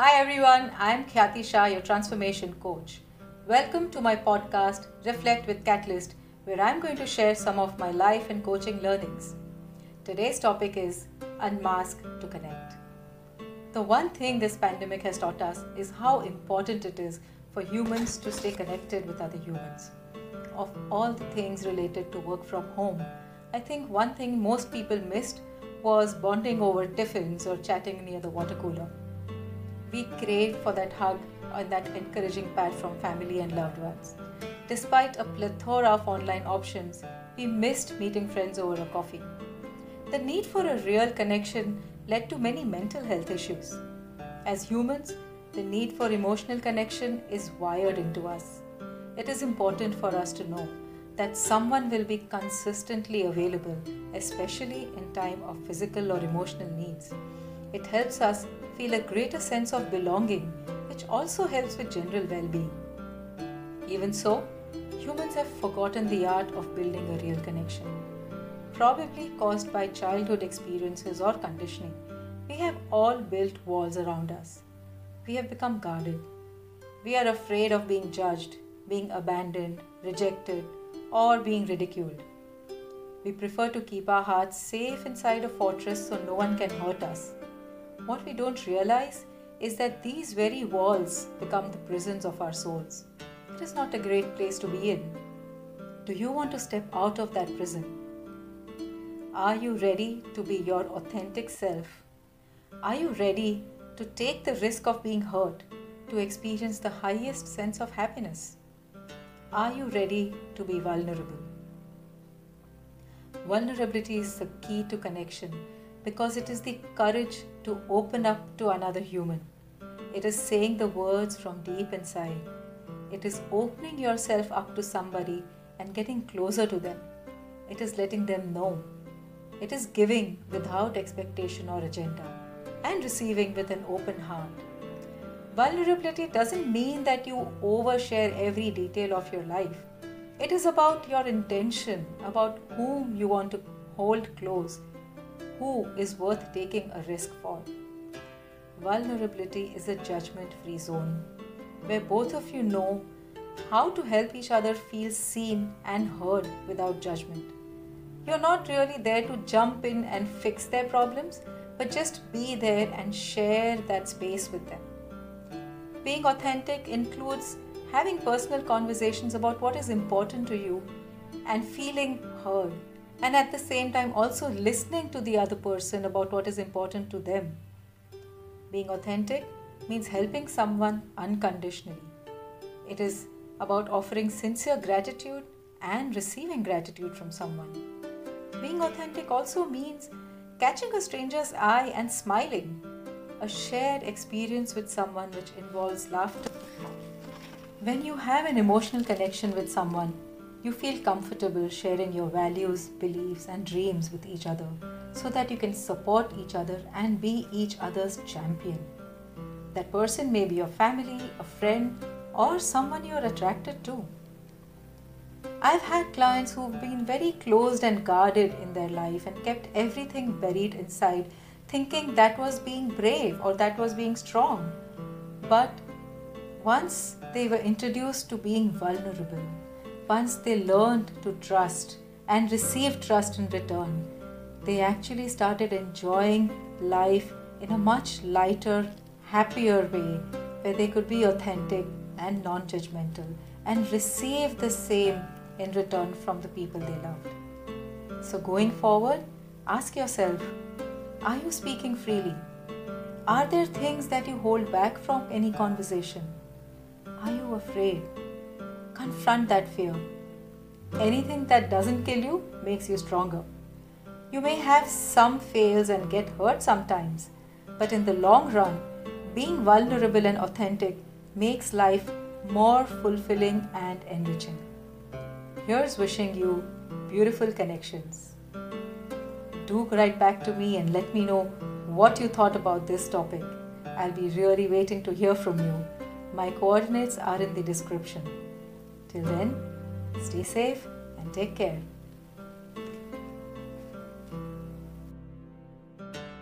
Hi everyone, I'm Khyati Shah, your transformation coach. Welcome to my podcast, Reflect with Catalyst, where I'm going to share some of my life and coaching learnings. Today's topic is Unmask to Connect. The one thing this pandemic has taught us is how important it is for humans to stay connected with other humans. Of all the things related to work from home, I think one thing most people missed was bonding over tiffins or chatting near the water cooler. We crave for that hug and that encouraging pat from family and loved ones. Despite a plethora of online options, we missed meeting friends over a coffee. The need for a real connection led to many mental health issues. As humans, the need for emotional connection is wired into us. It is important for us to know that someone will be consistently available, especially in time of physical or emotional needs. It helps us feel a greater sense of belonging, which also helps with general well being. Even so, humans have forgotten the art of building a real connection. Probably caused by childhood experiences or conditioning, we have all built walls around us. We have become guarded. We are afraid of being judged, being abandoned, rejected, or being ridiculed. We prefer to keep our hearts safe inside a fortress so no one can hurt us. What we don't realize is that these very walls become the prisons of our souls. It is not a great place to be in. Do you want to step out of that prison? Are you ready to be your authentic self? Are you ready to take the risk of being hurt to experience the highest sense of happiness? Are you ready to be vulnerable? Vulnerability is the key to connection because it is the courage to open up to another human. It is saying the words from deep inside. It is opening yourself up to somebody and getting closer to them. It is letting them know. It is giving without expectation or agenda and receiving with an open heart. Vulnerability doesn't mean that you overshare every detail of your life. It is about your intention, about whom you want to hold close, who is worth taking a risk for. Vulnerability is a judgment free zone where both of you know how to help each other feel seen and heard without judgment. You're not really there to jump in and fix their problems, but just be there and share that space with them. Being authentic includes having personal conversations about what is important to you and feeling heard, and at the same time also listening to the other person about what is important to them. Being authentic means helping someone unconditionally. It is about offering sincere gratitude and receiving gratitude from someone. Being authentic also means catching a stranger's eye and smiling a shared experience with someone which involves laughter. When you have an emotional connection with someone, you feel comfortable sharing your values, beliefs, and dreams with each other so that you can support each other and be each other's champion. That person may be your family, a friend, or someone you're attracted to. I've had clients who've been very closed and guarded in their life and kept everything buried inside thinking that was being brave or that was being strong. But once they were introduced to being vulnerable, once they learned to trust and receive trust in return, they actually started enjoying life in a much lighter, happier way where they could be authentic and non judgmental and receive the same in return from the people they loved. So, going forward, ask yourself are you speaking freely? Are there things that you hold back from any conversation? Are you afraid? Confront that fear. Anything that doesn't kill you makes you stronger. You may have some fails and get hurt sometimes, but in the long run, being vulnerable and authentic makes life more fulfilling and enriching. Here's wishing you beautiful connections do write back to me and let me know what you thought about this topic. I'll be really waiting to hear from you. My coordinates are in the description. Till then, stay safe and take care.